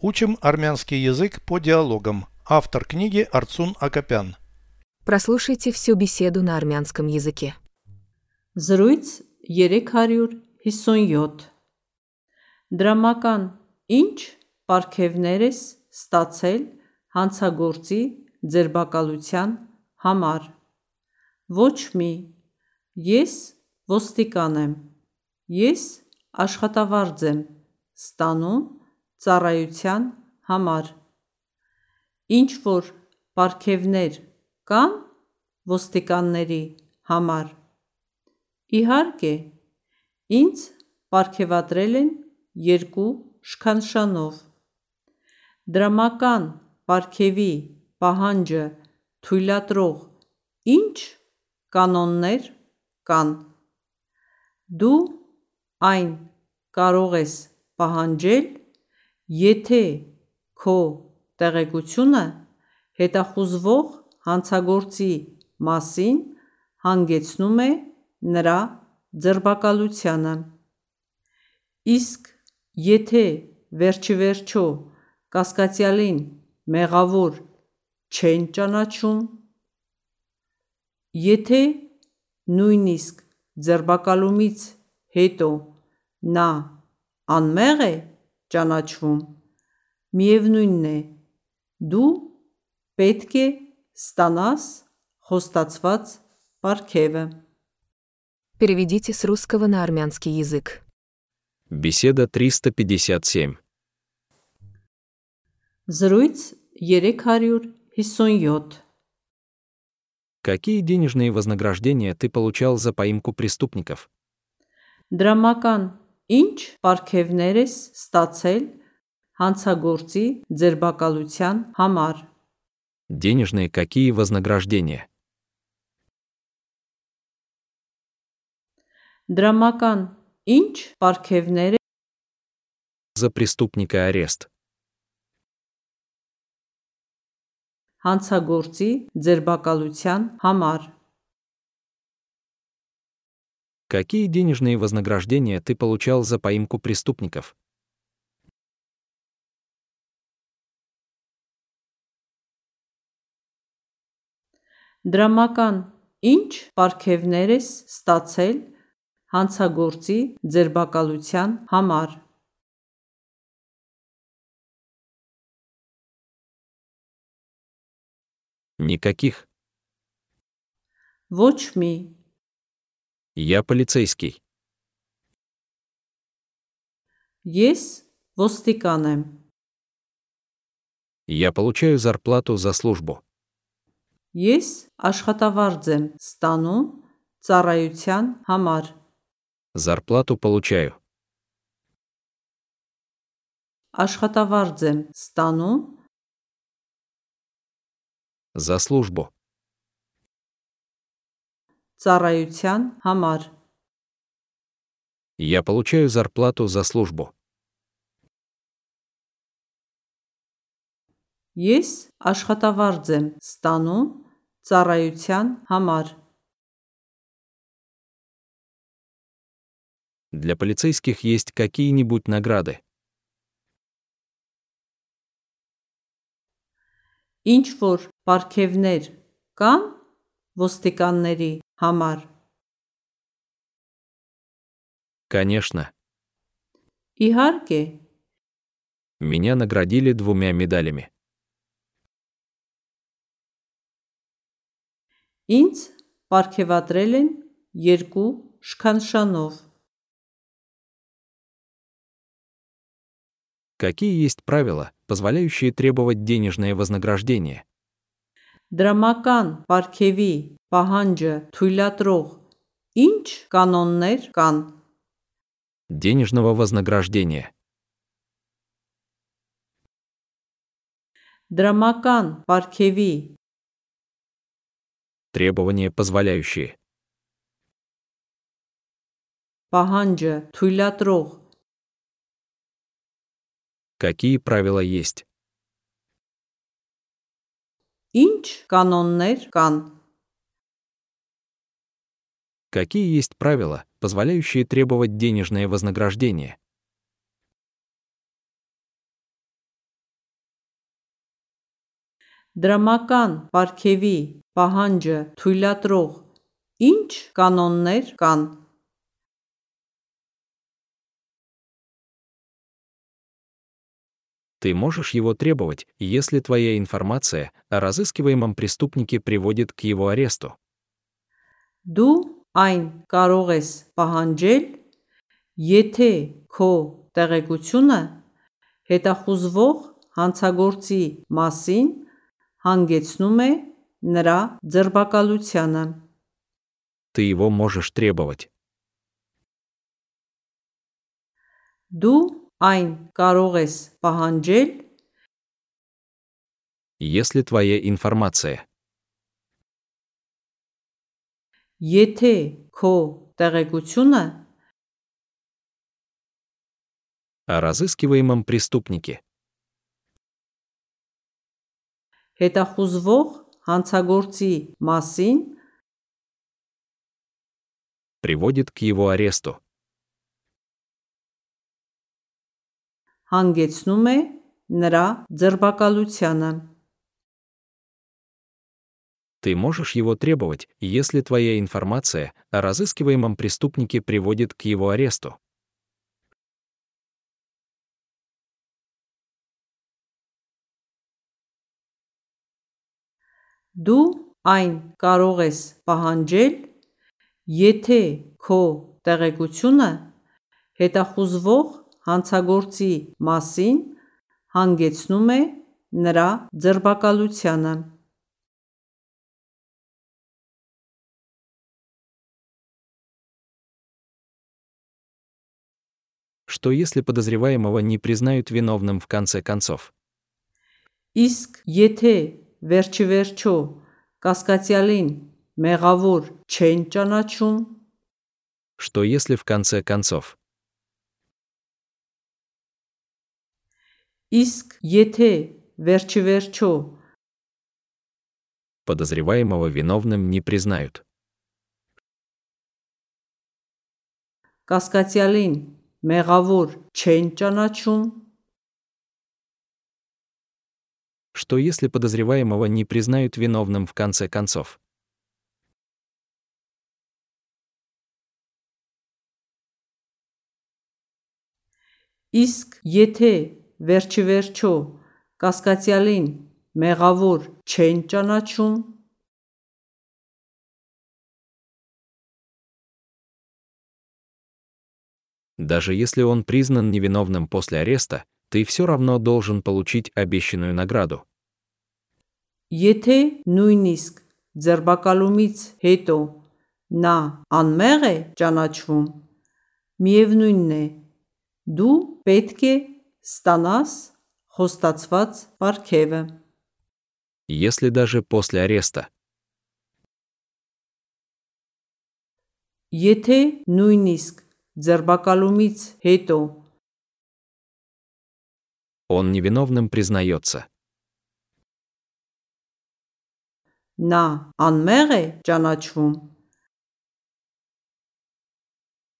Учим армянский язык по диалогам. Автор книги Арцун Акопян. Прослушайте всю беседу на армянском языке. Զրույց 357 Դրամական ինչ պարգևներ ես ստացել հանցագործի ձերբակալության համար Ոչ մի Ես ոստիկան եմ Ես աշխատավարձ եմ ստանում ծառայության համար Ինչ որ պարգևներ կան ոստիկանների համար Իհարկե, ինձ պարգևատրել են երկու շքանշանով: Դրամական պարգևի պահանջը թույլատրող ի՞նչ կանոններ կան: Դու այն կարող ես պահանջել, եթե քո տեղեկությունը հետախուզվող հանցագործի մասին հանգեցնում է նրա ձերբակալությանը: Իսկ եթե վերջիվերջո կասկածյալին մեղավոր չեն ճանաչում: Եթե նույնիսկ ձերբակալումից հետո նա անմեղ է ճանաչվում, միևնույն է, դու պետք է ստանաս խոստացված պարգևը: Переведите с русского на армянский язык. Беседа 357. Զրույց 357 Какие денежные вознаграждения ты получал за поимку преступников? Դրամական ինչ պարգևներ ես ստացել հանցագործի ձերբակալության համար Денежные какие вознаграждения? Դրամական ինչ պարգևներ За преступника арест. հանցագործի ձերբակալության համար Какие денежные вознаграждения ты получал за поимку преступников? Դրամական ինչ պարգևներ ես ստացել հանցագործի ձերբակալության համար Никаких. Ոչ մի Я полицейский. Ես ոստիկան եմ Я получаю зарплату за службу. Ես աշխատավարձ եմ ստանում ծառայության համար Зарплату получаю. Աշխատավարձ եմ ստանում За службу. ծառայության համար Я получаю зарплату за службу. Ես աշխատավարձ եմ ստանում ծառայության համար Для полицейских есть какие-нибудь награды? Ինչ որ պարգևներ կան ոստիկանների համար Конечно. Իհարկե, Меня наградили двумя медалями. ինձ պարգևատրել են երկու շքանշանով Какие есть правила, позволяющие требовать денежное вознаграждение? Դրամական պարգևի պահանջը թույլատրող ի՞նչ կանոններ կան Денежного вознаграждения. Դրամական պարգևի Требования, позволяющие. պահանջը թույլատրող Какие правила есть? Ինչ կանոններ կան։ Какие есть правила, позволяющие требовать денежное вознаграждение? Դրամական պարգևի պահանջը թույլատրող ինչ կանոններ կան։ Ты можешь его требовать, если твоя информация о разыскиваемом преступнике приводит к его аресту. Դու այն կարող ես պահանջել, եթե քո տեղեկությունը հետախուզվող հանցագործի մասին հանգեցնում է նրա ձերբակալությանը։ Ты его можешь требовать. Դու այն կարող ես պահանջել, Если твоя информация եթե քո տեղեկությունը о разыскиваемом преступнике հետախուզվող հանցագործի մասին приводит к его аресту. հանգեցնում է նրա ձերբակալությանը։ Ты можешь его требовать, если твоя информация о разыскиваемом преступнике приводит к его аресту. Դու այն կարող ես պահանջել, եթե քո տեղեկությունը հետախուզվող հանցագործի մասին հանգեցնում է նրա ձերբակալությանը։ Что если подозреваемого не признают виновным в конце концов? Իսկ եթե վերջի վերջո կասկածյալին մեղավոր չեն ճանաչում, Что если в конце концов իսկ եթե վերջի վերջո подозреваемого виновным не признают? կասկածյալին մեղավոր չեն ճանաչում, Что если подозреваемого не признают виновным в конце концов? իսկ եթե վերջի վերջո կասկածյալին մեղավոր չեն ճանաչում, Даже если он признан невиновным после ареста, ты все равно должен получить обещанную награду. եթե նույնիսկ ձերբակալումից հետո նա անմեղ է ճանաչվում, միևնույնն է, դու պետք է ստանաս խոստացված պարգևը։ Если даже после ареста Եթե նույնիսկ ձերբակալումից հետո он невиновным признается, նա անմեղ է ճանաչվում,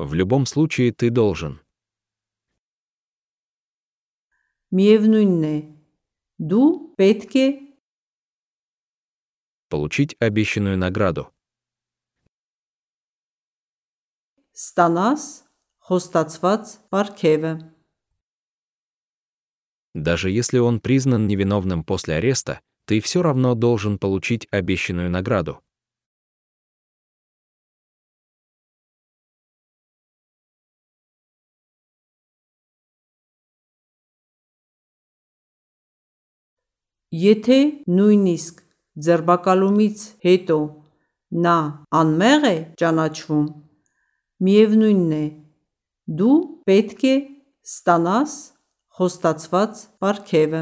в любом случае ты должен. միևնույնն է, դու պետք է получить обещанную награду. ստանաս խոստացված պարգևը։ Даже если он признан невиновным после ареста, ты все равно должен получить обещанную награду. Եթե նույնիսկ ձերբակալումից հետո նա անմեղ է ճանաչվում, միևնույնն է, դու պետք է ստանաս խոստացված պարգևը։